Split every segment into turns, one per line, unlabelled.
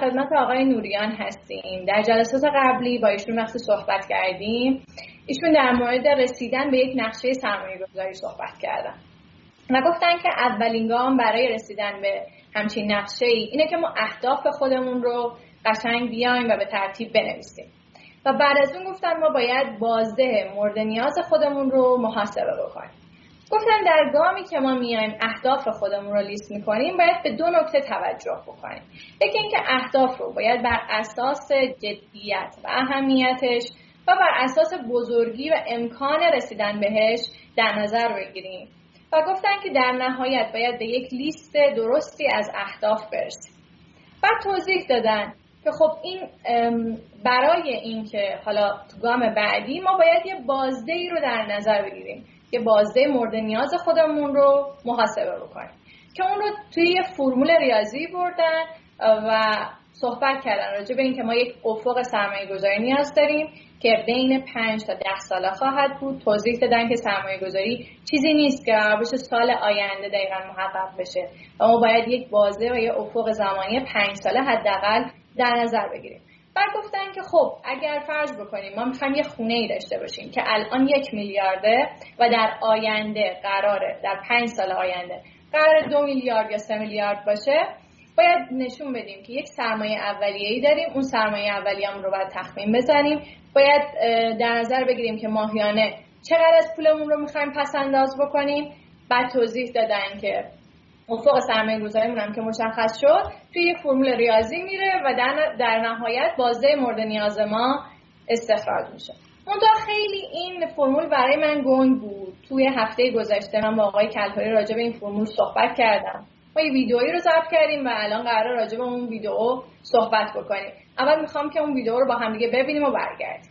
خدمت آقای نوریان هستیم. در جلسات قبلی با ایشون وقتی صحبت کردیم ایشون در مورد رسیدن به یک نقشه سرمایه گذاری صحبت کردن و گفتن که اولین گام برای رسیدن به همچین نقشه ای اینه که ما اهداف خودمون رو قشنگ بیایم و به ترتیب بنویسیم. و بعد از اون گفتن ما باید بازده مورد نیاز خودمون رو محاسبه بکنیم. گفتن در گامی که ما میایم اهداف خودمون رو لیست می‌کنیم باید به دو نکته توجه بکنیم. یکی اینکه اهداف رو باید بر اساس جدیت و اهمیتش و بر اساس بزرگی و امکان رسیدن بهش در نظر بگیریم. و گفتن که در نهایت باید به یک لیست درستی از اهداف برسیم. و توضیح دادن که خب این برای اینکه حالا تو گام بعدی ما باید یه بازده ای رو در نظر بگیریم. یه بازده مورد نیاز خودمون رو محاسبه بکنیم. که اون رو توی یه فرمول ریاضی بردن و صحبت کردن راجع به اینکه ما یک افق سرمایه گذاری نیاز داریم که بین 5 تا 10 ساله خواهد بود. توضیح دادن که سرمایه گذاری چیزی نیست که قرار بشه سال آینده دقیقا محقق بشه و ما باید یک بازه و یک افق زمانی 5 ساله حداقل در نظر بگیریم. بعد گفتن که خب اگر فرض بکنیم ما می‌خوایم یه خونه ای داشته باشیم که الان یک میلیارده و در آینده قراره در پنج سال آینده قرار دو میلیارد یا سه میلیارد باشه باید نشون بدیم که یک سرمایه اولیه ای داریم اون سرمایه اولیه‌مون رو باید تخمین بزنیم. باید در نظر بگیریم که ماهیانه چقدر از پولمون رو می‌خوایم پس انداز بکنیم. بعد توضیح دادن که افق سرمایه گذاریمون هم که مشخص شد توی یک فرمول ریاضی میره و در, نهایت بازده مورد نیاز ما استخراج میشه. منتها خیلی این فرمول برای من گنگ بود. توی هفته گذشته من با آقای کلپاری راجع به این فرمول صحبت کردم. ما یه ویدئویی رو ضبط کردیم و الان قرار راجع به اون ویدئو صحبت بکنیم. اول می‌خوام که اون ویدئو رو با هم دیگه ببینیم و برگردیم.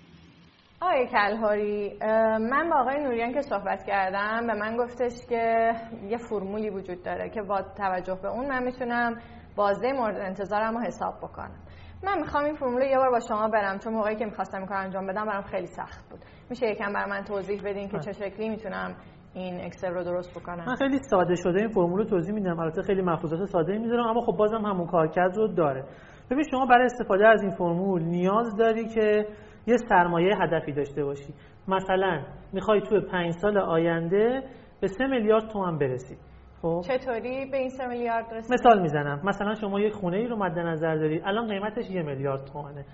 آقای کلهاری من با آقای نوریان که صحبت کردم به من گفتش که یه فرمولی وجود داره که با توجه به اون من می‌تونم بازده مورد انتظارم رو حساب بکنم. من می‌خوام این فرمول یه بار با شما برم چون موقعی که می‌خواستم این کار انجام بدم برام خیلی سخت بود. میشه یکم بر من توضیح بدین که چه شکلی می‌تونم این اکسل رو درست بکنم.
من خیلی ساده شده این فرمول رو توضیح میدم البته خیلی مفروضات ساده می‌ذارم اما خب بازم همون کارکرد رو داره. ببین شما برای استفاده از این فرمول نیاز داری که یه سرمایه هدفی داشته باشی. مثلا می‌خوای توی پنج سال آینده به سه میلیارد تومن برسی.
خب؟ چطوری به این سه میلیارد رسید؟
مثال می‌زنم. مثلا شما یک خونه ای رو مد نظر داری الان قیمتش یه میلیارد تومنه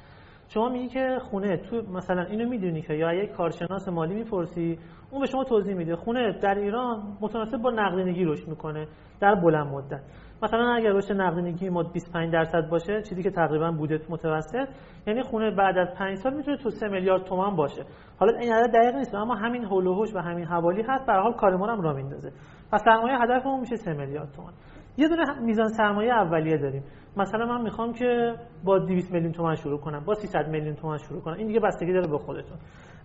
شما میگی که خونه تو مثلا اینو می‌دونی که یا یک کارشناس مالی می‌پرسی اون به شما توضیح میده. خونه در ایران متناسب با نقدینگی رشد می‌کنه در بلند مدت. مثلا اگر رشد نقدینگی ما 25 درصد باشه چیزی که تقریبا بوده متوسط یعنی خونه بعد از 5 سال می‌تونه تو 3 میلیارد تومان باشه. حالا این عدد دقیق نیست اما همین هول و و همین حوالی هست به حال کار ما هم راه میندازه. پس سرمایه هدفمون میشه 3 میلیارد تومان. یه دونه میزان سرمایه اولیه داریم. مثلا من می‌خوام که با 200 میلیون تومان شروع کنم با 300 میلیون تومان شروع کنم. این دیگه بستگی داره به خودتون.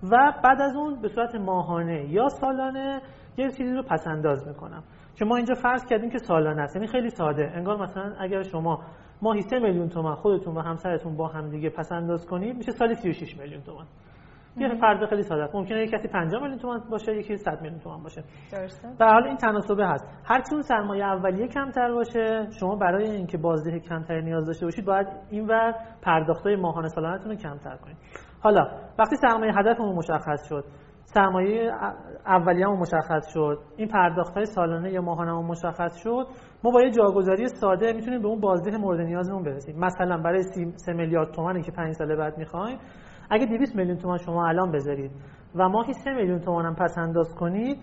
و بعد از اون به صورت ماهانه یا سالانه یه چیزی رو پس انداز می‌کنم. که ما اینجا فرض کردیم که سالانه است. یعنی خیلی ساده. انگار مثلا اگر شما ماهی 3 میلیون تومان خودتون و همسرتون با هم دیگه پس انداز کنید میشه سالی 36 میلیون تومان. یه فرض خیلی ساده است. ممکنه یک کسی 50 میلیون تومان باشه یکی 100 میلیون تومان باشه. درسته. در حال این تناسبه هست. هر اون سرمایه اولیه کمتر باشه شما برای اینکه بازده کمتری نیاز داشته باشید باید اینور پرداختای ماهانه سالانه‌تون رو کمتر کنید. حالا وقتی سرمایه هدفمون مشخص شد سرمایه اولیه‌مون مشخص شد. این پرداخت های سالانه یا ماهانه مشخص شد. ما با یه جاگذاری ساده می‌تونیم به اون بازده مورد نیازمون برسیم. مثلا برای 3 میلیارد تومانی که 5 سال بعد می‌خوایم اگه 200 میلیون تومان شما الان بذارید و ماهی 3 میلیون تومان هم پس انداز کنید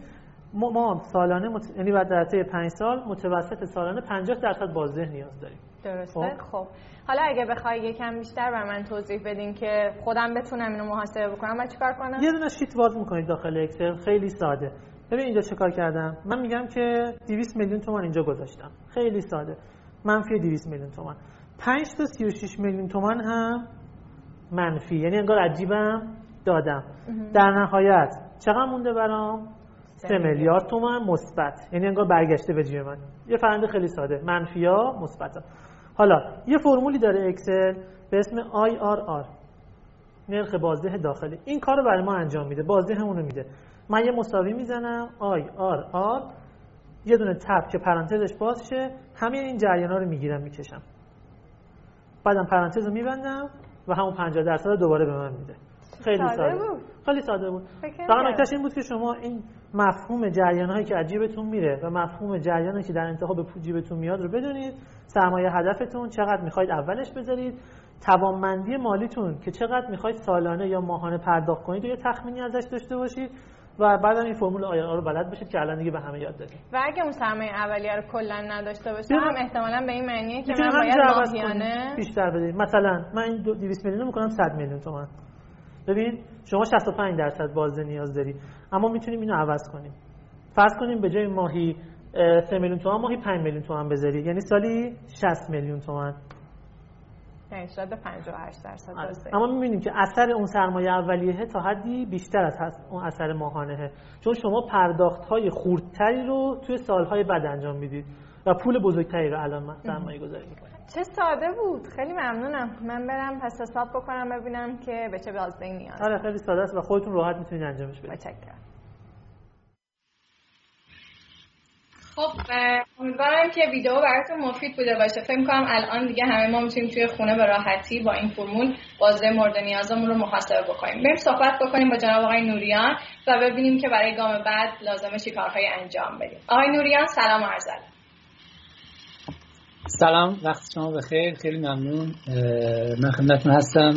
ما سالانه مت... یعنی بعد در طی 5 سال متوسط سالانه 50 درصد بازده نیاز داریم.
درسته؟ خب, خب. حالا اگه بخوای یکم بیشتر بر من توضیح بدین که خودم بتونم اینو محاسبه بکنم و چیکار کنم؟
یه دونه شیت باز می‌کنید داخل اکسل خیلی ساده. ببین اینجا چیکار کردم؟ من میگم که 200 میلیون تومان اینجا گذاشتم. خیلی ساده. منفی 200 میلیون تومان. 5 تا 36 میلیون تومان هم منفی. یعنی انگار عجیبم دادم. در نهایت چقدر مونده برام؟ 3 میلیارد. تومان مثبت. یعنی انگار برگشته به جیب من. یه فرنده خیلی ساده. منفی ها مثبت حالا یه فرمولی داره اکسل به اسم IRR نرخ بازده داخلی. این کار رو برای ما انجام میده. بازده همونو میده. من یه مساوی می‌زنم. IRR یه دونه تب که پرانتزش باز شه. همه این جریان ها رو می‌گیرم می‌کشم. بعدم پرانتز رو میبندم و همون 50 درصد دوباره به من میده. خیلی
ساده
ساده
بود.
خیلی ساده بود فقط. نکتهش این بود که شما این مفهوم جریان هایی که از جیبتون میره و مفهوم جریانی که در انتها به جیبتون میاد رو بدونید سرمایه هدفتون چقدر می‌خواید اولش بذارید توانمندی مالیتون که چقدر می‌خواید سالانه یا ماهانه پرداخت کنید و یه تخمینی ازش داشته باشید و بعدم این فرمول آیا رو بلد باشید که الان دیگه به همه یاد دادیم
و اگه اون سرمایه اولیه رو کلا نداشته باشه. هم احتمالا به این معنیه که من باید ماهیانه
بیشتر بدید مثلا من این دو- 200 میلیون رو می‌کنم 100 میلیون تومن ببین شما 65 درصد بازده نیاز داری اما می‌تونیم اینو عوض کنیم. فرض کنیم به جای ماهی اه، 3 میلیون تومن ماهی 5 میلیون تومن بذاری. یعنی سالی 60 میلیون تومن
یعنی شاید به 58 درصد
آره. اما می‌بینیم که اثر اون سرمایه اولیه تا حدی بیشتر از هست- اون اثر ماهانه. چون شما پرداخت های خوردتری رو توی سالهای بعد انجام می‌دید و پول بزرگتری رو الان سرمایه گذاری می‌کنید.
چه ساده بود. خیلی ممنونم. من برم پس حساب بکنم ببینم که به چه بازده نیاز
آره خیلی ساده است و خودتون راحت می‌تونید انجامش بدید.
متشکرم.
خب امیدوارم که ویدیو براتون مفید بوده باشه. فکر می‌کنم الان دیگه همه ما می‌تونیم توی خونه به راحتی با این فرمول بازده مورد نیازمون رو محاسبه بکنیم. بریم صحبت بکنیم با جناب آقای نوریان و ببینیم که برای گام بعد لازمه چی کارهایی انجام بدیم. آقای نوریان سلام عرض.
سلام وقت شما بخیر خیلی ممنون. من خدمتتون هستم.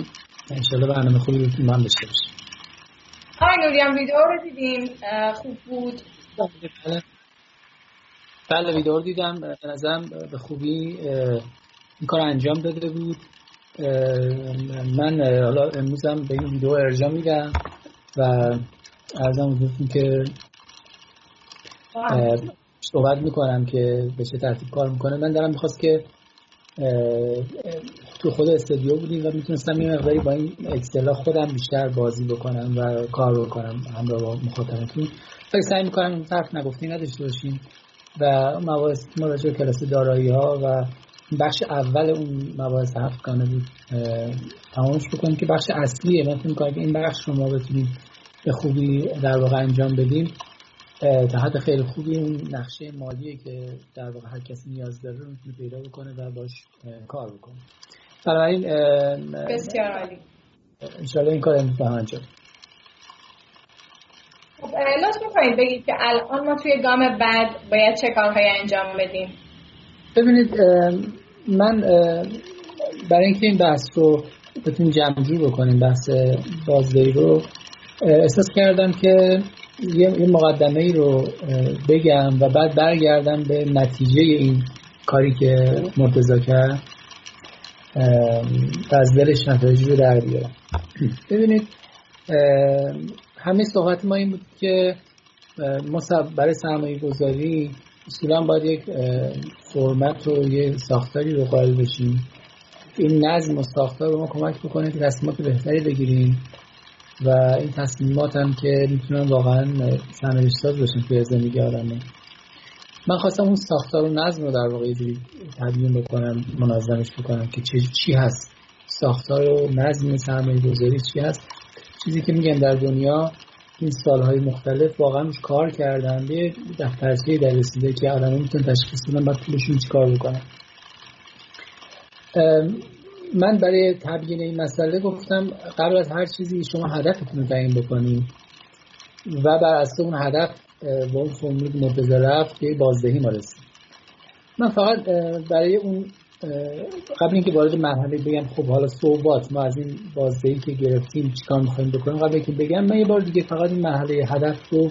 انشالله برنامه خوبی با هم داشته باشیم
آقای نوریان ویدیو رو دیدیم خوب بود.
بله بله ویدیو رو دیدم. به نظرم به خوبی این کار انجام داده بود. من حالا امروزم به این ویدیو ارجاع میدم و ارزم حضورتون که صحبت می‌کنم که به چه ترتیب کار می‌کنه. من دارم می‌خواست که تو خود استودیو بودیم و می‌تونستم یه مقداری با این اکسلا خودم بیشتر بازی بکنم و کار بکنم همراه با مخاطبتون. ولی سعی می‌کنم اون طرف نگفتی نداشته باشیم و مباحث که ما راجع به کلاس دارایی ها و بخش اول اون مباحث هفتگانه بود اه، تمامش بکنیم که بخش اصلیه. من فکر می‌کنم این بخش رو ما بتونیم به خوبی در واقع انجام بدیم. حد خیلی خوبی اون نقشه مالیه که در واقع هر کسی نیاز داره رو می‌تونه پیدا بکنه و باش کار بکنه. بنابراین
بسیار عالی.
انشاءالله این کار هم انجام
خب لطف می‌کنید بگید که الان ما توی گام بعد باید چه کارهایی انجام بدیم؟
ببینید من برای اینکه این بحث رو بتونیم جمع بکنیم بحث بازدهی رو احساس کردم که یه مقدمه ای رو بگم و بعد برگردم به نتیجه این کاری که مرتضی کرد. از دلش نتایجی رو در بیارم. ببینید همه صحبت ما این بود که ما برای سرمایه گذاری اصولا باید یک فرمت و یه ساختاری رو قائل بشیم. این نظم و ساختار رو ما کمک بکنه که تصمیمات بهتری بگیریم. و این تصمیمات هم که می‌تونن واقعا سرنوشت ساز باشن توی زندگی آدمه من خواستم اون ساختار و نظم رو در واقع یه تبیین بکنم منظمش بکنم که چی هست. ساختار و نظم سرمایه گذاری چی هست. چیزی که میگن در دنیا این سالهای مختلف واقعا کار کردن. به دفترچه در رسیده که آدم می‌تونن تشخیص بدن بعد پولشون چی کار بکنن من برای تبیین این مسئله گفتم قبل از هر چیزی شما هدفتون رو تعیین بکنید و بر اساس اون هدف با اون فرمول رفت به بازدهی ما رسید. من فقط برای اون قبل اینکه وارد مرحله بگم خب حالا صحبات ما از این بازدهی که گرفتیم چیکار می‌خوایم بکنیم؟ قبل اینکه بگم من یه بار دیگه فقط این مرحله هدف رو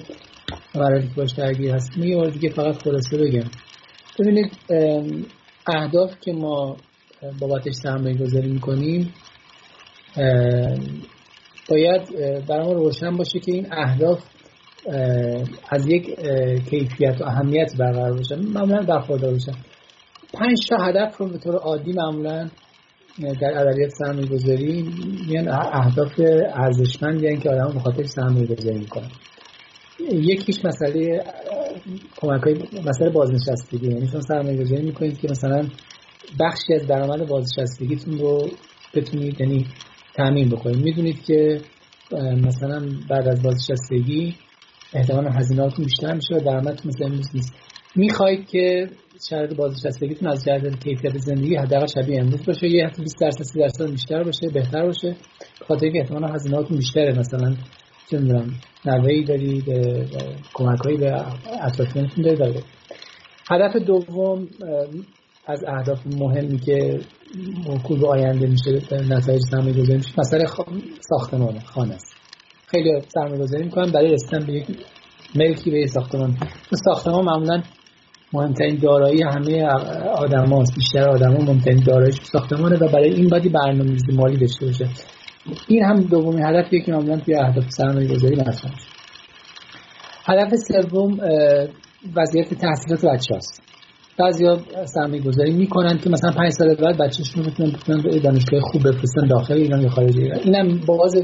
مرحله که باش درگیر هستیم یه بار دیگه فقط خلاصه بگم. ببینید اهداف که ما بابتش سرمایه گذاری می‌کنیم باید برای روشن باشه که این اهداف اه، از یک کیفیت و اهمیت برقرار باشن معمولا برخوردار باشن پنج تا هدف رو به طور عادی معمولا در ادبیات سرمایه گذاری میان اهداف ارزشمند یعنی که آدم به خاطر سرمایه گذاری می‌کنن. یکیش مسئله کمک های مسئله بازنشستگی. یعنی شما سرمایه گذاری می‌کنید که مثلا بخشی از درآمد بازنشستگیتون رو بتونید یعنی تامین بکنید. می‌دونید که مثلا بعد از بازنشستگی احتمالا هزینهاتون بیشتر میشه و درآمدتون مثل امروز نیست. می‌خواهید که شرایط بازنشستگیتون از جهت کیفیت زندگی حداقل شبیه امروز باشه. یه حتی 20 درصد 30 درصد بیشتر باشه بهتر باشه. خاطر اینکه احتمالاً هزینه‌هاتون بیشتره. مثلا چه می‌دونم نوهی دارید کمکهایی به اطرافیانتون دارید. هدف دوم از اهداف مهمی که موکول به آینده میشه نتایج سرمایه گذاری میشه. مسئله ساختمان خانه است. خیلی سرمایه گذاری می‌کنن برای رسیدن به یک ملکی به ساختمان. ساختمان معمولا مهمترین دارایی همه آدم هاست بیشتر آدم ها مهمترین داراییش ساختمانه و برای این باید برنامه‌ریزی مالی داشته باشه. این هم دومین هدفیه که معمولا توی اهداف سرمایه گذاری مطرح هدف سوم وضعیت تحصیلات بچه هست بعضی ها سرمایه گذاری می‌کنن که مثلا پنج سال بعد بچهشون می‌تونن بتونن به دانشگاه خوب بفرستن داخل ایران یا خارج ایران. اینم باز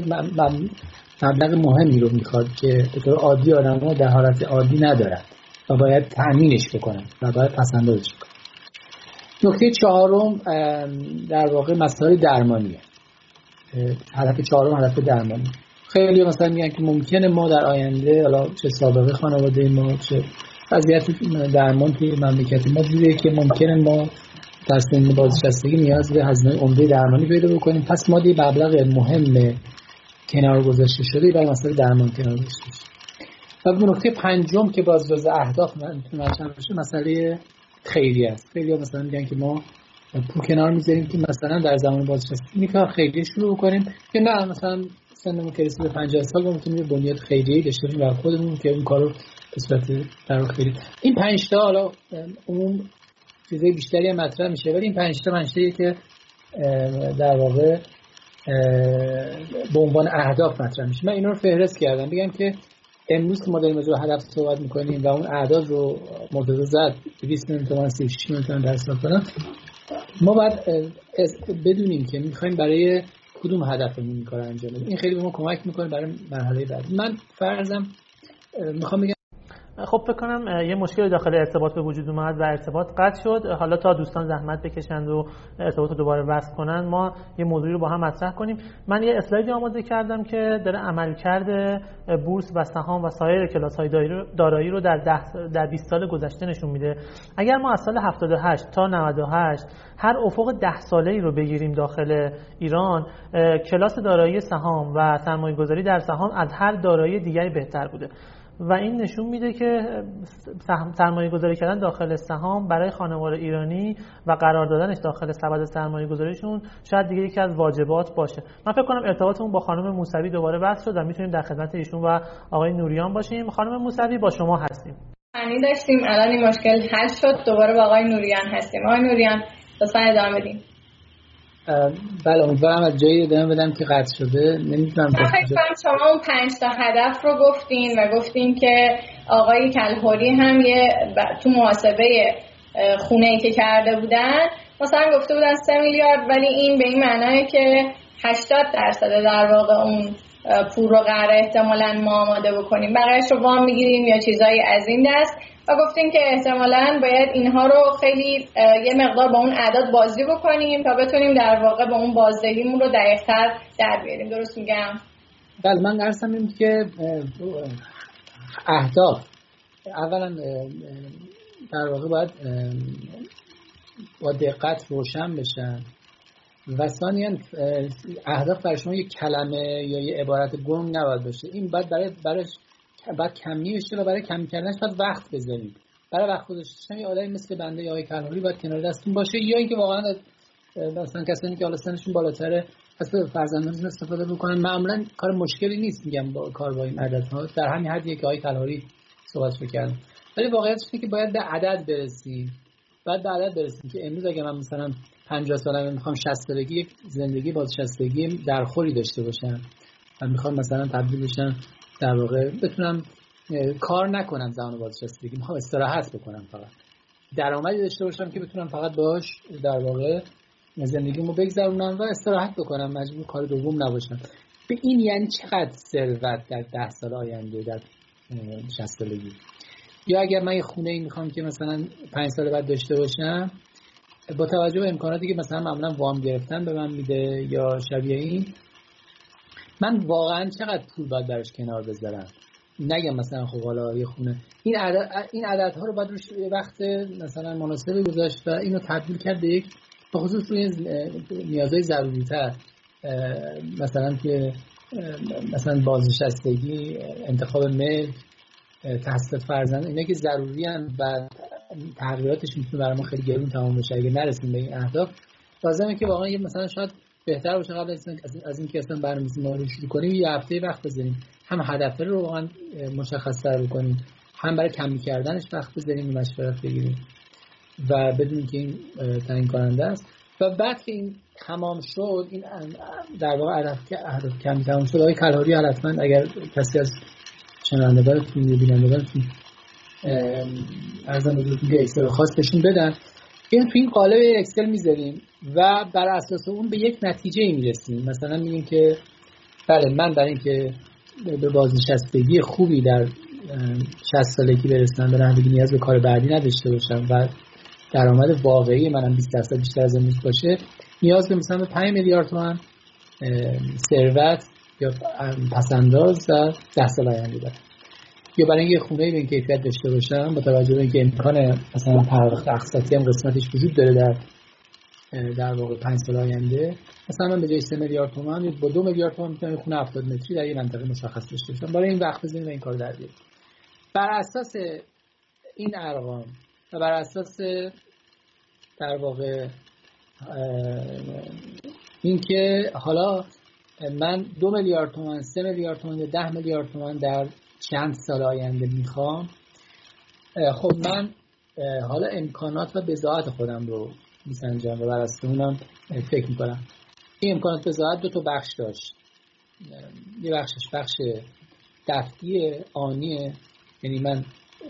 مبلغ مهمی رو می‌خواد که به طور عادی آدم در حالت عادی ندارن و باید تأمینش بکنن و باید پسندازش بکنن. نکته چهارم در واقع مسائل درمانیه. هدف چهارم هدف درمانی. خیلی مثلا میگن که ممکنه ما در آینده حالا چه سابقه خانواده ما چه وضعیت درمان توی مملکت ما دیده که ممکنه ما در سن بازنشستگی نیاز به هزینه عمده درمانی پیدا بکنیم. پس ما دی مبلغ مهم کنار گذاشته شده برای مسئله درمان کنار گذاشته و نکته پنجم که باز جز اهداف من باشه مسئله خیلی است. خیلی مثلا میگن که ما پول کنار می‌ذاریم که مثلا در زمان بازنشستگی کار خیلی شروع کنیم. که نه مثلا سنمون که به 50 سال ما می‌تونیم بنیاد خیریه داشته باشیم برای خودمون که اون کارو صورت در خیلی. این 5 تا حالا عموم چیزای بیشتری هم مطرح میشه ولی این 5 تا منشأیه که در واقع به عنوان اهداف مطرح میشه. من اینا رو فهرست کردم. بگم که امروز که ما داریم از هدف صحبت می‌کنیم و اون اعداد رو مرتضی زد 20 میلیون تومان 36 میلیون تومان در کنم ما باید بدونیم که می‌خوایم برای کدوم هدفمون این کار انجام بدیم. این خیلی به ما کمک می‌کنه برای مرحله بعد. من فرضم می‌خوام بگم
خب فکر کنم یه مشکل داخل ارتباط به وجود اومد و ارتباط قطع شد. حالا تا دوستان زحمت بکشند و ارتباط رو دوباره وصل کنن ما یه موضوعی رو با هم مطرح کنیم. من یه اسلایدی آماده کردم که داره عملکرد بورس و سهام و سایر کلاس های دارایی رو در در 20 سال گذشته نشون میده. اگر ما از سال 78 تا 98 هر افق 10 ساله ای رو بگیریم داخل ایران کلاس دارایی سهام و سرمایه گذاری در سهام از هر دارایی دیگری بهتر بوده. و این نشون میده که سرمایه گذاری کردن داخل سهام برای خانوار ایرانی و قرار دادنش داخل سبد سرمایه گذاریشون شاید دیگه یکی از واجبات باشه. من فکر کنم ارتباطمون با خانم موسوی دوباره بحث شد و می‌تونیم در خدمت ایشون و آقای نوریان باشیم. خانم موسوی با شما هستیم.
معنی داشتیم الان این مشکل حل شد. دوباره با آقای نوریان هستیم. آقای نوریان لطفا ادامه بدیم
بله امیدوارم از جایی ادامه بدم که قطع شده. نمی‌تونم
شما اون پنج تا هدف رو گفتین و گفتین که آقای کلهوری هم یه تو محاسبه خونه ای که کرده بودن مثلا گفته بودن سه میلیارد ولی این به این معناه که 80 درصد در واقع اون پول رو قرار احتمالا ما آماده بکنیم. بقیهش رو وام می‌گیریم یا چیزایی از این دست. و گفتیم که احتمالا باید اینها رو خیلی یه مقدار با اون اعداد بازی بکنیم تا بتونیم در واقع با اون بازدهیمون رو دقیقتر در بیاریم. درست میگم؟
بله من قرصم این که اهداف. اولا در واقع باید با دقت روشن بشن. و ثانیا اهداف برای شما یک کلمه یا یه عبارت گم نباید باشه. این باید برای برای بعد کمی بشه برای کمی کردنش باید وقت بذارید برای وقت گذاشتن یه آدمی مثل بنده یا کلمری باید کنار دستون باشه. یا اینکه واقعا مثلا کسانی که حالا سنشون بالاتره از فرزندانشون استفاده بکنن. معمولا کار مشکلی نیست میگم با کار با این عدد ها در همین حدیه که آقای کلمری صحبت کردن ولی واقعیتش اینه که باید به عدد برسیم. بعد به عدد برسیم که امروز اگه من مثلا 50 سالمه می‌خوام 60 سالگی یک زندگی بازنشستگی درخوری داشته باشم. و می‌خوام مثلا تبدیل بشم در واقع بتونم کار نکنم زمان بازنشستگی می‌خوام استراحت بکنم فقط. درآمدی داشته باشم که بتونم فقط باش در واقع زندگیمو بگذرونم و استراحت بکنم مجبور کار دوم نباشم. به این یعنی چقدر ثروت در ده سال آینده در 60 سالگی؟ یا اگر من یه خونه ای می‌خوام که مثلا پنج سال بعد داشته باشم با توجه به امکاناتی که مثلا معمولا وام گرفتن به من میده یا شبیه این من واقعا چقدر پول باید براش کنار بذارم؟ نگم مثلا خب حالا یه خونه. این عدد این عددها رو باید روش وقت مثلا مناسبی گذاشت و اینو تبدیل کرد به یک به خصوص روی نیازهای ضروری تر مثلا که مثلا بازنشستگی انتخاب ملک تحصیلات فرزند اینا که ضروری و تغییراتش می‌تونه برای ما خیلی گرون تمام بشه. اگه نرسیم به این اهداف لازمه که واقعا مثلا شاید بهتر باشه قبل از اینکه اصلا برنامه‌ریزی ما رو شروع کنیم یه هفته وقت بذاریم. هم هدف رو واقعا مشخص تر کنیم هم برای کمی کردنش وقت بذاریم مشورت بگیریم. و بدونیم که این تعیین کننده است. و بعد که این تمام شد این در واقع هدف هدف کمی تمام شد. آقای کلهاری حتما اگر کسی از شنوندگانتون یا بینندگانتون ارزم بزرگتون که اکسل خاص بهشون بدن. این تو این قالب اکسل می‌ذاریم و بر اساس اون به یک نتیجه می‌رسیم. مثلا میگیم که بله من برای اینکه به بازنشستگی خوبی در 60 سالگی برسنم به نحوی نیاز به کار بعدی نداشته باشم و درآمد واقعی منم 20 درصد بیشتر از امروز باشه نیاز به مثلا 5 میلیارد تومان ثروت یا پسنداز در 10 سال آینده دارم. یا برای اینکه خونه به این کیفیت داشته باشم با توجه به اینکه امکان مثلا پرداخت اقساطی هم قسمتش وجود داره در در واقع 5 سال آینده مثلا من به جای 3 میلیارد تومان با 2 میلیارد تومان می‌تونم خونه 70 متری در یه منطقه مشخص داشته باشم. برای این وقت بزنیم این کار در بر اساس این ارقام و بر اساس در واقع اینکه حالا من دو میلیارد تومان سه میلیارد تومان یا ده میلیارد تومان در چند سال آینده می‌خوام. خب من حالا امکانات و بزاعت خودم رو میسنجم و بر اساس اونم فکر می‌کنم. این امکانات بزاعت دو تا بخش داشت. یه بخشش بخش دفتی آنیه یعنی من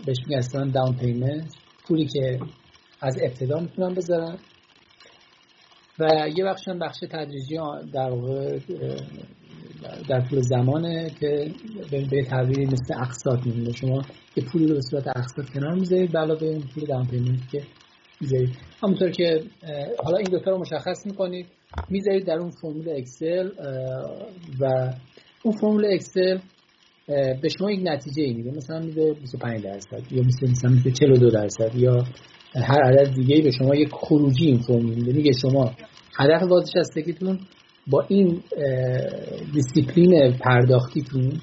بهش میگم داون پیمنت پولی که از ابتدا می‌تونم بذارم. و یه بخش هم بخش تدریجی در واقع در طول زمانه که به تعبیری مثل اقساط میمونه. شما یه پولی رو به صورت اقساط کنار می‌ذارید به علاوه این پول down payment که می‌ذارید. همونطور که حالا این دوتا رو مشخص می‌کنید. می‌ذارید در اون فرمول Excel و اون فرمول Excel به شما یک نتیجه ای میده. مثلا میده 25 درصد یا مثل مثلا میده 42 درصد یا هر عدد دیگه به شما یک خروجی این فرم میده. میگه شما هدف بازنشستگیتون با این دیسیپلین پرداختیتون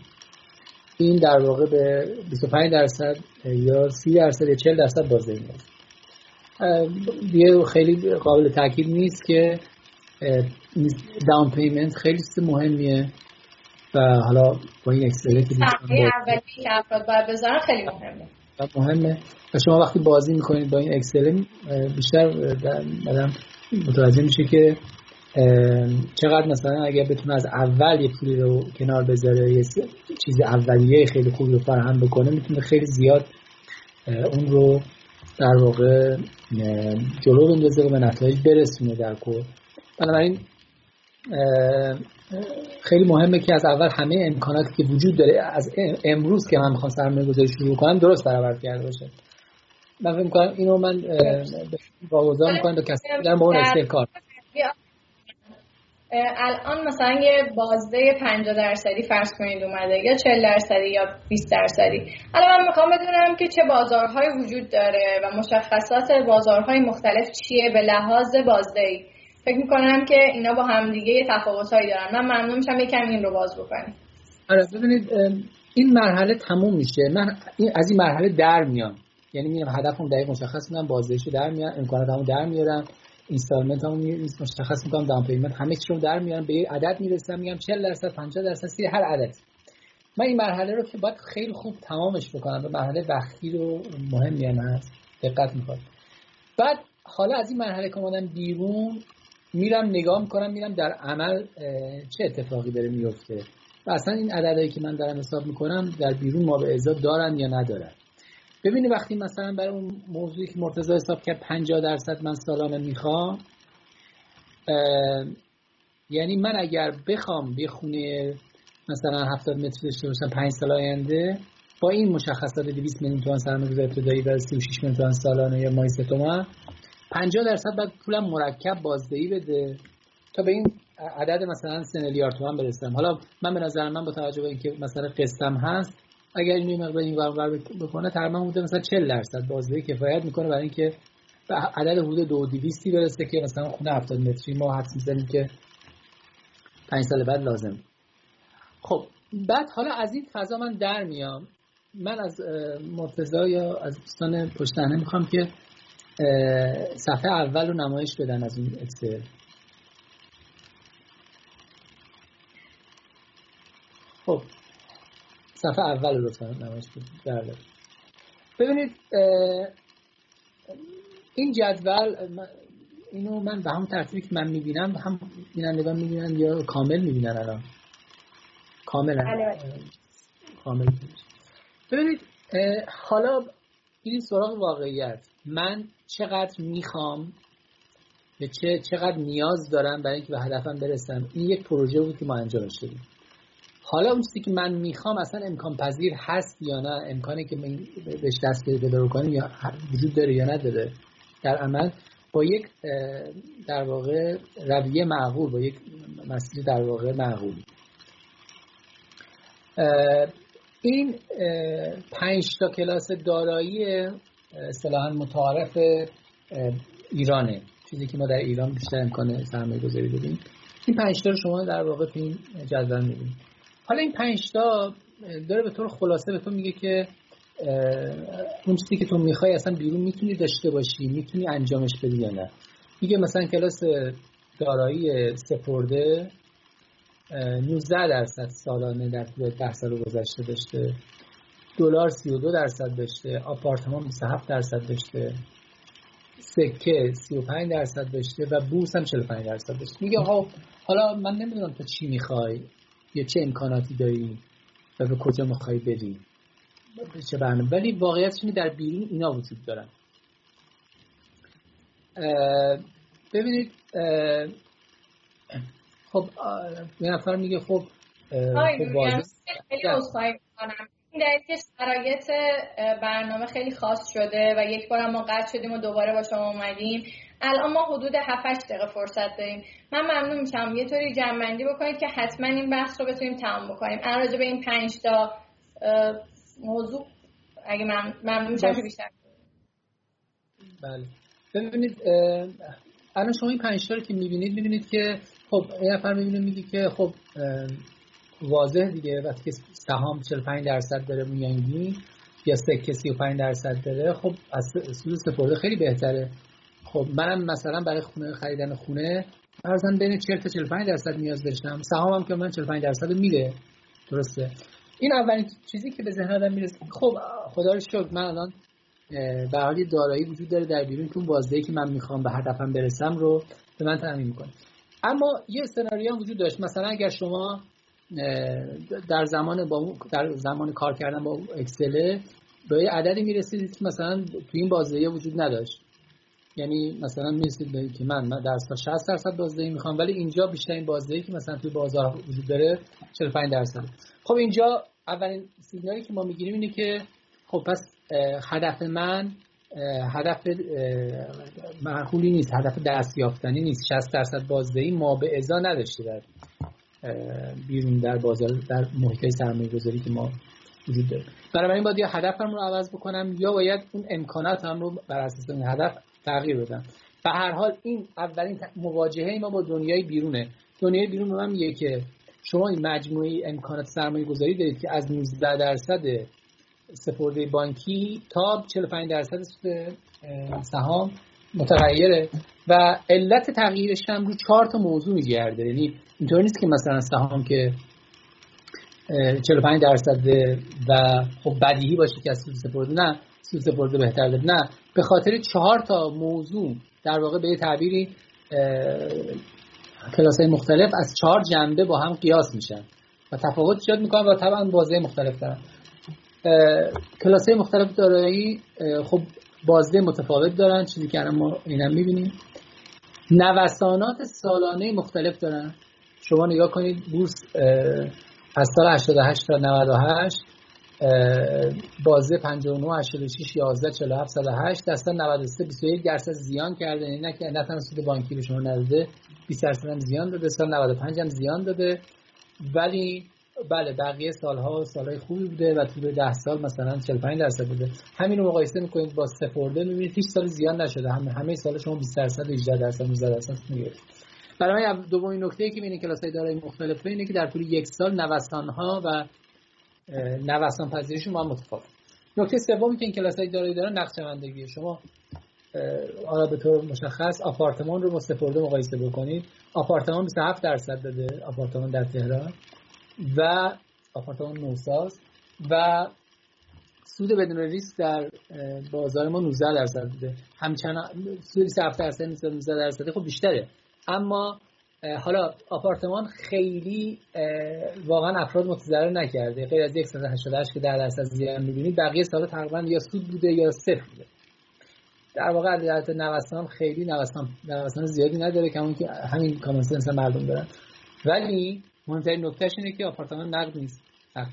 این در واقع به 25 درصد یا 30 درصد یا 40 درصد بازدهی دیگه خیلی قابل تاکید نیست که down payment خیلی مهمیه و حالا با این Excel ه که
اولی که افراد باید بذارن خیلی مهمه.
مهمه. و شما وقتی بازی می‌کنید با این Excel بیشتر آدم متوجه میشه که چقدر مثلا اگر بتونه از اول یه پولی رو کنار بذاره یه چیز اولیه خیلی خوب رو فراهم بکنه می‌تونه خیلی زیاد اون رو در واقع جلو بندازه و به نتایج برسونه در کل. بنابراین خیلی مهمه که از اول همه امکاناتی که وجود داره از امروز که من می‌خوام سرمایه گذاری شروع کنم درست برآورد کرده باشه. من فکر می‌کنم اینو من واگذار می‌کنم به کسی در اون کار
الان مثلا یه بازده 50 درصدی فرض کنید اومده یا 40 درصدی یا 20 درصدی. الان من می‌خوام بدونم که چه بازارهایی وجود داره و مشخصات بازارهای مختلف چیه به لحاظ بازده ای فکر می‌کنم که اینا با همدیگه یه تفاوتهایی دارن. من ممنون میشم یکم این رو باز بکنیم.
آره ببینید این مرحله تموم میشه. من از این مرحله در میام. یعنی میام هدفم دقیق مشخص می‌کنم بازدهیشو در میارم امکاناتمو در میارم. installment هم مشخص می‌کنم down payment. همه چیزو در میارم به یه عدد می‌رسم میگم 40 درصد 50 درصد سی هر عدد. من این مرحله رو که باید خیلی خوب تمامش بکنم به مرحله وقتی رو مهمی هم هست دقت می‌کنم. بعد حالا از این مرحله که اومدم بیرون میرم نگاه می‌کنم میرم در عمل چه اتفاقی داره میفته و اصلا این عددهایی که من دارم حساب می‌کنم در بیرون ما به ازا دارن یا ندارن. ببینید وقتی مثلا برای اون موضوعی که مرتضی حساب کرد 50 درصد من سالانه می‌خوام یعنی من اگر بخوام یه خونه مثلا 70 متر داشته باشم 5 سال آینده با این مشخصات 200 میلیون تومان سرمایه‌گذاری ابتدایی و 36 میلیون تومان سالانه یا ماهی تومان 50 درصد بعد پولم مرکب بازدهی بده تا به این عدد مثلا 3 میلیارد تومان برسم. حالا من به نظر من با توجه به اینکه مثلا قسطم هست اگر این مقدار این ور بکنه تقریبا بوده مثلا 40 درصد بازدهی کفایت می‌کنه برای اینکه به عدد حدود 2200 برسه که مثلا خونه 70 متری ما حد می‌زنیم که 5 سال بعد لازم خب بعد حالا از این فضا من در میام. من از مرتضا یا از دوستان پشتنه می‌خوام که صفحه اول رو نمایش بدن از این اکسل خب صفحه اول رو لطفا نمایش بدن ببینید این جدول اینو من به همون ترتیبی که من می‌بینم هم بینندگان می‌بینن یا کامل می‌بینن الان؟ کاملا بله، بله. کامل. ببینید حالا این سراغ واقعیت. من چقدر می‌خوام به چه چقدر نیاز دارم برای اینکه به هدفم برسم این یک پروژه بود که ما انجام شدیم. حالا اون چیزی که من می‌خوام اصلا امکان پذیر هست یا نه امکانی که من بهش دست پیدا کنیم یا وجود داره یا نداره در عمل با یک در واقع رویه معقول با یک مسیر در واقع معقول. این پنج تا کلاس دارایی اصطلاحا متعارف ایرانه. چیزی که ما در ایران بیشتر امکان سرمایه گذاری بدیم این پنج تا رو شما در واقع تو این جدول می‌بینید. حالا این پنج تا داره به طور خلاصه به تو میگه که اون چیزی که تو می‌خوای اصلا بیرون می‌تونی داشته باشی می‌تونی انجامش بدی یا نه. میگه مثلا کلاس دارایی سپرده 19 درصد سالانه در طول 10 سال گذشته داشته. دلار 32 درصد داشته. آپارتمان 27 درصد داشته. سکه 35 درصد داشته و بورس هم 45 درصد داشته. میگه آقا حالا من نمی‌دونم تو چی می‌خوای. یا چه امکاناتی داری و به کجا می‌خوای بری چه برنامه؟ ولی واقعیتش در بیرون اینا وجود دارن. ببینید
خب یه نفر میگه خب خب خیلی این که شرایط برنامه خیلی خاص شده و یک بار ما قطع شدیم و دوباره با شما اومدیم. الان ما حدود 7 دقیقه فرصت داریم. من ممنون میشم. یه طوری جمعندی بکنید که حتما این بحث رو بتونیم تمام بکنیم. الان راجع به این 5 تا موضوع اگه من ممنون میشم که بیشتر
بله. ببینید الان شما این 5 تا رو که می‌بینید می‌بینید که خب یه نفر می‌بینه میگه که خب واضح دیگه. وقتی که سهام 45 درصد داره میانگین یا سکه 35 درصد داره خب از سود سپرده خیلی بهتره. خب منم مثلا برای خونه خریدن خونه ارزن بین 40 تا 45 درصد نیاز داشتم. سهامم که من 45 درصد میده. درسته. این اولین چیزی که به ذهن آدم می‌رسه. خب خدا رو شکر من الان به حالی دارایی وجود داره در بیرون که اون بازدهی که من می‌خوام به هدفم برسم رو به من تامین می‌کنه. اما یه سناریو هم وجود داشت. مثلا اگر شما در زمان با در زمان کار کردن با اکسل به عددی می‌رسید که مثلا تو این بازدهی وجود نداشت. یعنی مثلا می‌رسید به که من در 60 درصد بازدهی می‌خوام ولی اینجا بیشتر این بازدهی که مثلا توی بازار وجود داره 45 درصد. خب اینجا اولین سیگنالی که ما می‌گیریم اینه که خب پس هدف من هدف معقولی نیست هدف دستیافتنی نیست. 60 درصد بازدهی ما به ازا نداشته در بیرون در بازار در محیط سرمایه گذاری که ما وجود داره. بنابراین باید یا هدفم رو عوض بکنم یا باید اون امکانات هم رو بر اساس این هدف تغییر بدم. به هر حال این اولین مواجهه ما با دنیای بیرونه. دنیای بیرون به من میگه که شما این مجموعه امکانات سرمایه گذاری دارید که از 19 درصد سپرده بانکی تا 45 درصد سهام متغیره. و علت تغییرش هم رو چهار تا موضوع میگرده. یعنی اینطور نیست که مثلا سهام که 45 درصد و خب بدیهی باشه که از سود سپرده نه سود سپرده بهتر ده نه به خاطر چهار تا موضوع در واقع به تعبیری کلاس های مختلف از چهار جنبه با هم قیاس میشن. و تفاوت ایجاد می‌کنن و طبعا بازه مختلف دارن. کلاس های مختلف دارایی خب بازده متفاوت دارن. چیزی که ما اینم می‌بینیم. نوسانات سالانه مختلف دارن. شما نگاه کنید بورس از سال 88 تا 98 بازه 59 86 11 47 108 در سال 93 21 درصد زیان کرده. یعنی نه نه تنها سود بانکی به شما نداده 20 درصد هم زیان داده سال 95 هم زیان داده. ولی بله بقیه سالها سالهای خوبی بوده و طول ده سال مثلا 45 درصد بوده. همین رو مقایسه می‌کنید با سفرده می‌بینید هیچ سال زیاد نشده. همه همه سال شما 20 درصد 18 درصد 19 درصد می‌گیرید. برای دومین نکته که بین کلاس دارایی مختلفه اینه که در طول یک سال نوسان ها و نوسان پذیریشون با متفاوت. نکته سومی که این کلاس های دارایی دارن نقشه‌بندی شما حالا به طور مشخص آپارتمان رو با سفرده مقایسه بکنید. آپارتمان 27 درصد داده آپارتمان در تهران. و آپارتمان نوساز و سود بدون ریسک در بازار ما 19 درصد بوده. همچنان سود 27 درصد 19 درصد خب بیشتره. اما حالا آپارتمان خیلی واقعا افراد متضرر نکرده. غیر از 188 که 10 درصد زیان می‌بینید بقیه سال تقریبا یا سود بوده یا صفر بوده. در واقع عدالت نوسان خیلی نوسان نوسان زیادی نداره که که همین کامن سنس مردم دارن. ولی مهمترین نکتهش اینه که آپارتمان نقد نیست.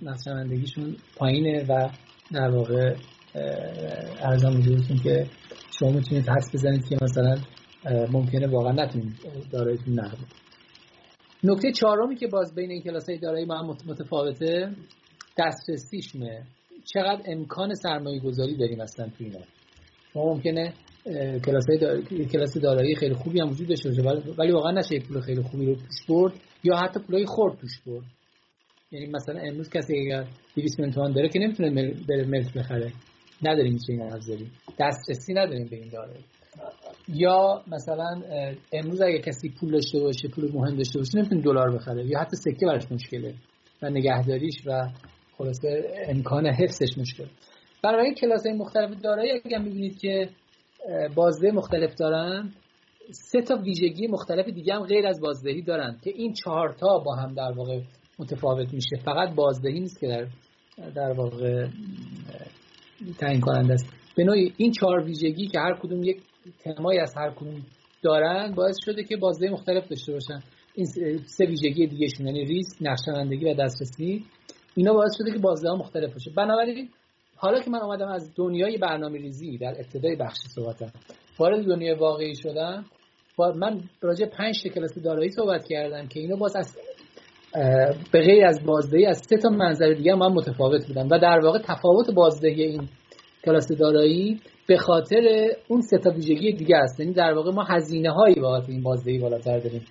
نقشبندگیشون پایینه و در واقع ارزان حضورتون که شما می‌تونید حدس بزنید که مثلا ممکنه واقعا نتونید داراییتون نقد. نکته چهارمی که باز بین این کلاس های دارایی ما هم متفاوته دسترسیشونه. چقدر امکان سرمایه گذاری داریم اصلا تو اینا؟ ما ممکنه کلاس کلاس دارایی خیلی خوبی هم وجود داشته باشه ولی واقعا نشه پول خیلی خوبی رو توش برد. یا حتی پولای خورد توش برد. یعنی مثلا امروز کسی اگر 200 میلیون تومان داره که نمی‌تونه بره ملک بخره. نداریم چه این داریم. دسترسی نداریم به این داره. یا مثلا امروز اگر کسی پول داشته باشه پول مهم داشته باشه نمی‌تونه دلار بخره. یا حتی سکه براش مشکله و نگهداریش و خلاصه امکان حفظش مشکل. برای کلاس های مختلف دارایی اگر می‌بینید که بازده مختلف دارن سه تا ویژگی مختلف دیگه هم غیر از بازدهی دارن که این چهار تا با هم در واقع متفاوت میشه. فقط بازدهی نیست که در در واقع تعیین کننده است. به نوعی این چهار ویژگی که هر کدوم یک تمایی از هر کدوم دارن باعث شده که بازده مختلف داشته باشن. این سه ویژگی دیگه شون یعنی ریسک نقشه‌بندی و دسترسی اینا باعث شده که بازده ها مختلف باشه. بنابراین حالا که من اومدم از دنیای برنامه ریزی در ابتدای بخش صحبتم وارد دنیای واقعی شدم من راجع پنج کلاس دارایی صحبت کردم که اینو باز از به غیر از بازدهی از سه تا منظر دیگه من متفاوت بودم و در واقع تفاوت بازدهی این کلاس دارایی به خاطر اون سه تا ویژگی دیگه است. یعنی در واقع ما هزینه هایی بابت این بازدهی بالاتر داریم.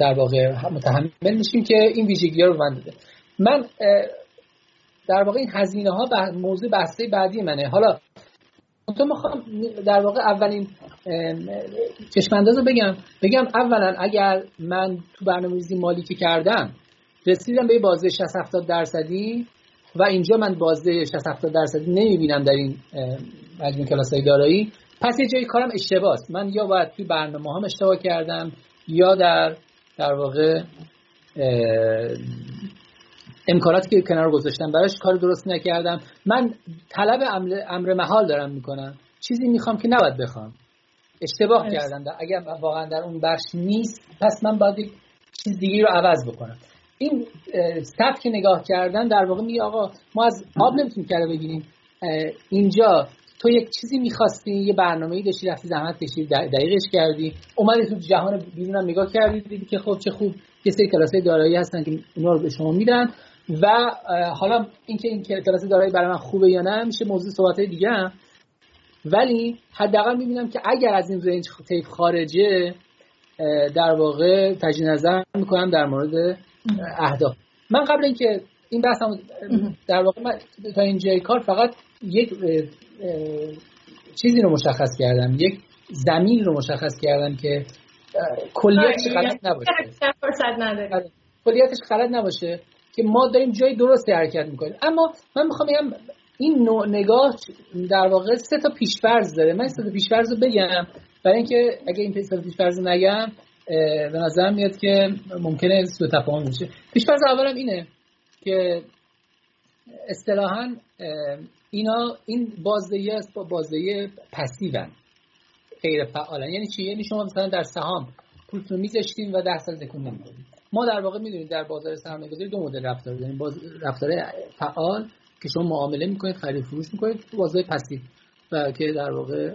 در واقع متحمل میشیم که این ویژگی ها رو من داده من در واقع این هزینه ها موضوع بحثه بعدی منه. حالا تو می‌خوام در واقع اولین چشمانداز رو بگم. بگم اولا اگر من تو برنامه‌ریزی مالی که کردم رسیدم به بازه 60 70 درصدی و اینجا من بازه 60 70 درصدی نمی‌بینم در این مجموع کلاس های دارایی. پس یه جایی کارم اشتباهه من یا باید توی برنامه هم اشتباه کردم یا در در واقع امکاناتی که کنار گذاشتم براش کار درست نکردم. من طلب امر محال دارم می‌کنم. چیزی می‌خوام که نباید بخوام. اشتباه کردم. در اگر واقعا در اون بخش نیست پس من باید چیز دیگه رو عوض بکنم. این سبک نگاه کردن در واقع میگه آقا ما از آب نمی‌تونیم کرده بگیریم. اینجا تو یک چیزی می‌خواستی یه برنامه ای داشتی رفتی زحمت کشیدی دقیقش کردی اومدی تو جهان بیرونم نگاه کردی دیدی که خب چه خوب یه سری کلاسای دارایی هستن که اونا رو به شما میدن. و حالا اینکه این کلاس دارایی برای من خوبه یا نه میشه موضوع صحبت دیگه هم. ولی حداقل می‌بینم که اگر از این رنج تیپ خارجه در واقع تجدید نظر می‌کنم در مورد اهداف. من قبل اینکه این بحثم در واقع من تا اینجای کار فقط یک چیزی رو مشخص کردم. یک زمین رو مشخص کردم که کلیتش غلط نباشه. آره. کلیتش غلط نباشه. که ما داریم جای درستی حرکت می‌کنیم. اما من می‌خوام بگم این نوع نگاه در واقع سه تا پیشفرض داره. من سه تا پیشفرض رو بگم. برای اینکه اگه این سه تا پیشفرض رو نگم به نظر میاد که ممکنه سوء تفاهم بشه. پیشفرض اولم اینه که اصطلاحا اینا این بازدهی است با بازدهی پسیون. غیر فعالن یعنی چی؟ یعنی شما مثلا در سهام پولتون میذاشتین و 10 سال تکون نمی‌دادین ما در واقع می‌دونیم در بازار سرمایه‌گذاری دو مدل رفتار داریم. باز رفتار فعال که شما معامله می‌کنید خرید فروش می‌کنید بازار پسیو و که در واقع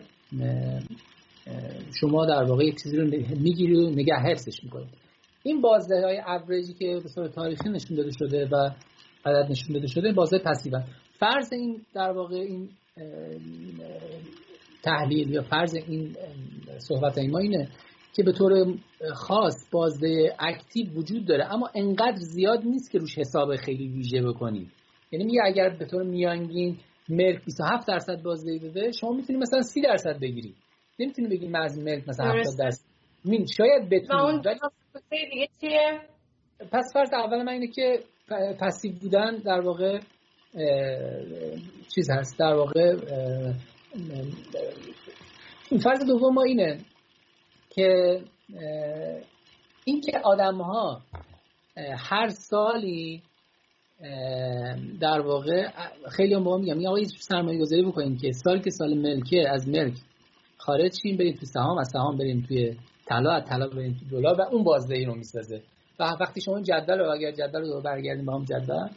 شما در واقع یک چیزی رو می‌گیرید و نگه حفظش می‌کنید. این بازده های اوریجی که به صورت تاریخی نشون داده شده و عدد نشون داده شده بازده پسیو فرض این در واقع این تحلیل یا فرض این صحبت ما اینه که به طور خاص بازده اکتیو وجود داره اما انقدر زیاد نیست که روش حساب خیلی ویژه بکنید یعنی میگه اگر به طور میانگین ملک 27 درصد بازدهی بده شما می‌تونید مثلا 30 درصد بگیری نمی‌تونی بگی من از ملک مثلا 70 درصد. مین شاید بتونید ولی
دیگه چیه؟
پس فرض اول من اینه که پسیو بودن در واقع چیز هست در واقع فرض دوم ما اینه. که اینکه آدم ها هر سالی در واقع خیلی هم با میگم آقا سرمایه گذاری بکنیم که سال که سال ملکه از ملک خارج شیم بریم تو سهام از سهام بریم توی طلا از طلا بریم تو دلار و اون بازدهی رو می‌سازه. و وقتی شما جدول رو اگر جدول رو برگردیم با هم جدول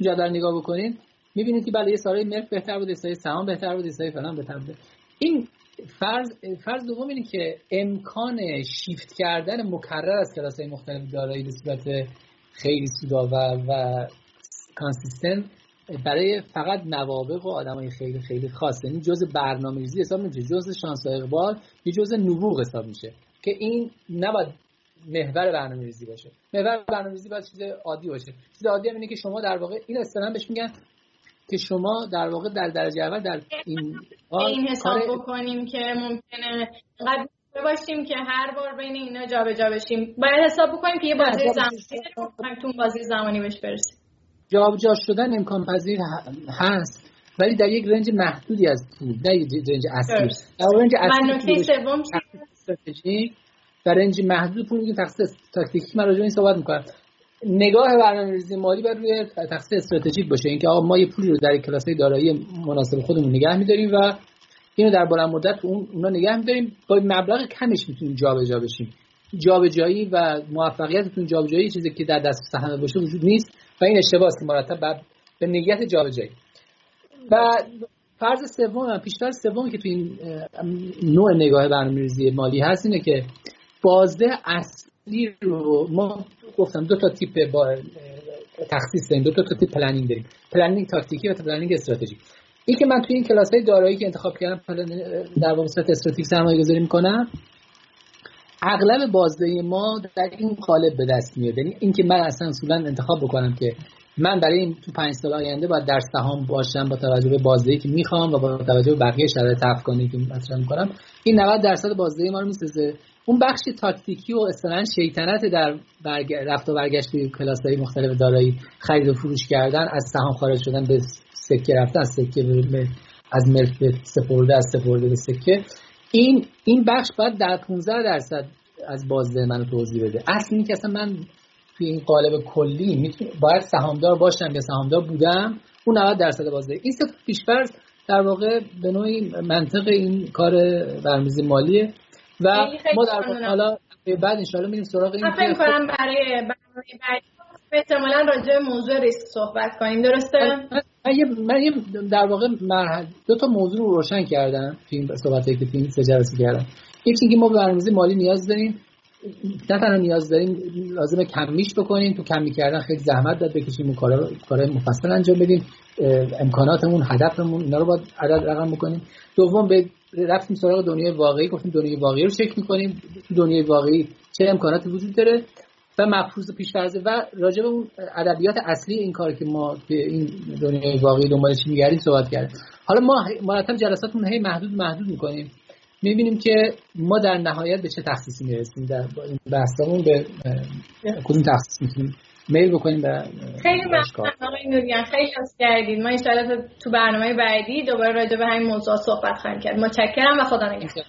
جدول نگاه بکنید می‌بینید که بله یه سالای ملک بهتر بود سال سهام بهتر بود سال فلان بهتر بود این فرض فرض دوم اینه که امکان شیفت کردن مکرر از کلاس های مختلف دارایی به صورت خیلی سودآور و consistent برای فقط نوابق و آدمای خیلی خیلی خاص یعنی جزء برنامه‌ریزی حساب نمیشه جزء شانس و اقبال یه جزء نبوغ حساب میشه که این نباید محور برنامه‌ریزی باشه. محور برنامه‌ریزی باید چیز عادی باشه. چیز عادی هم اینه که شما در واقع این اصطلاحا بهش میگن که شما در واقع در درجه اول در این
این حساب بکنیم که ممکنه قد باشیم که هر بار بین اینا جابجا جا بشیم. باید حساب بکنیم که یه بازی زمانی تو بازی زمانی بهش برسیم.
جابجا شدن امکان پذیر هست ولی در یک رنج محدودی از پول نه یک رنج اصلی. در رنج
اصلی سوم
در رنج محدود پول میگیم تخصیص تاکتیکی. من راجع این صحبت می‌کنم. نگاه برنامه‌ریزی مالی بر روی تخصیص استراتژیک باشه. اینکه آقا ما یه پولی رو در کلاس‌های دارایی مناسب خودمون نگه می‌داریم و اینو در بلند مدت اون اونا نگه می‌داریم. با مبلغ کمش می‌تونیم جابجا بشیم. جابجایی و موفقیتتون جابجایی چیزی که در دست سهم باشه وجود نیست و این اشتباهه مرتب به نیت جابجایی. و فرض سوم پیشتر سومی که تو این نوع نگاه برنامه‌ریزی مالی هست اینه که بازده اصلی رو ما گفتم دو تا تیپ با تخصیص داریم دو تا تیپ planning داریم. planning تاکتیکی و planning استراتژیک این که من توی این کلاس های دارایی که انتخاب کردم در واقع استراتژیک سرمایه گذاری می‌کنم اغلب بازده ما در این قالب به دست میاد. یعنی اینکه من اصلا اصولا انتخاب بکنم که من برای این تو پنج سال آینده باید در سهام باشم با توجه به بازدهی که می‌خوام و با توجه به بقیه شرایط افغانی که مطرح می‌کنم. این 90 درصد بازدهی ما رو می‌سازه. اون بخش تاکتیکی و اصطلاحا شیطنت در برگ... رفت و برگشت توی کلاس مختلف دارایی خرید و فروش کردن از سهام خارج شدن به سکه رفتن از سکه از ملک به سپرده از سپرده به سکه. این این بخش باید در 15 درصد از بازده منو توضیح بده. اصل اینه که اصلا من توی این قالب کلی باید سهامدار باشم یا سهامدار بودم اون 90 درصد بازده. این سه پیشفرض در واقع به نوعی منطق این کار برنامه‌ریزی مالیه. و ما در حالا بعد ان میریم سراغ این
فکر کنم برای برنامه بعدی احتمالا راجع موضوع ریسک صحبت کنیم. درسته؟
من یه من یه در واقع مرحله دو تا موضوع رو روشن کردم این صحبتی که این سه جلسه کردم. یکی اینکه ما به برنامه‌ریزی مالی نیاز داریم. نه تنها نیاز داریم لازمه کمیش بکنیم. تو کمی کردن خیلی زحمت داد بکشیم و کارا کارهای مفصل انجام بدیم. امکاناتمون هدفمون اینا رو باید عدد رقم بکنیم. دوم به رفتیم سراغ دنیای واقعی گفتیم دنیای واقعی رو چک می‌کنیم. تو دنیای واقعی چه امکاناتی وجود داره؟ و مفروض پیش‌فرض و راجع به اون ادبیات اصلی این کار که ما به این دنیای واقعی دنبالش میگردیم صحبت کردیم. حالا ما مرتب جلساتمون هی محدود محدود می‌کنیم. می‌بینیم که ما در نهایت به چه تخصیصی می‌رسیم؟ در این بحثمون به کدوم تخصیص می‌تونیم میل بکنیم به
خیلی ممنون آقای نوریان خیلی لطف کردید ما ان تو برنامه بعدی دوباره راجع به همین موضوع صحبت خواهیم کرد. متشکرم و خدا نگهدار.